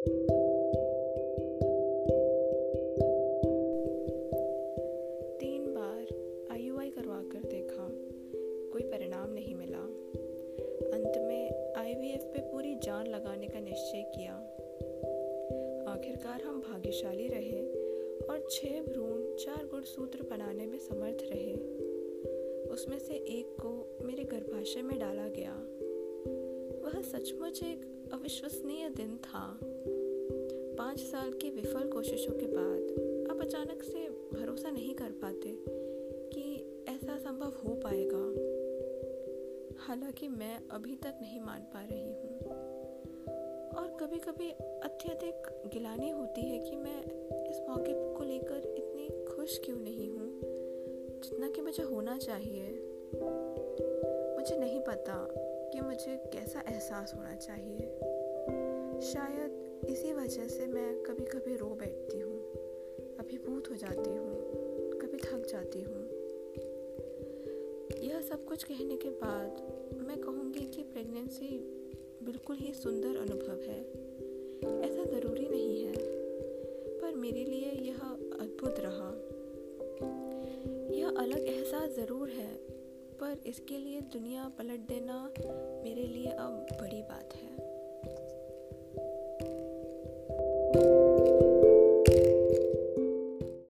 तीन बार आईयूआई करवा कर देखा, कोई परिणाम नहीं मिला। अंत में आईवीएफ पे पूरी जान लगाने का निश्चय किया। आखिरकार हम भाग्यशाली रहे और छह भ्रूण, चार गुणसूत्र बनाने में समर्थ रहे। उसमें से एक को मेरे गर्भाशय में डाला गया। वह सचमुच एक अविश्वसनीय दिन था। पाँच साल की विफल कोशिशों के बाद आप अचानक से भरोसा नहीं कर पाते कि ऐसा संभव हो पाएगा। हालाँकि मैं अभी तक नहीं मान पा रही हूँ। और कभी कभी अत्यधिक गिलानी होती है कि मैं इस मौके को लेकर इतनी खुश क्यों नहीं हूँ? जितना कि मुझे होना चाहिए। मुझे नहीं पता कि मुझे कैसा एहसास होना चाहिए। शायद इसी वजह से मैं कभी कभी रो बैठती हूँ, अभिभूत हो जाती हूँ, कभी थक जाती हूँ। यह सब कुछ कहने के बाद मैं कहूँगी कि प्रेगनेंसी बिल्कुल ही सुंदर अनुभव है। ऐसा ज़रूरी नहीं है, पर मेरे लिए यह अद्भुत रहा। यह अलग एहसास ज़रूर है पर इसके लिए दुनिया पलट देना मेरे लिए अब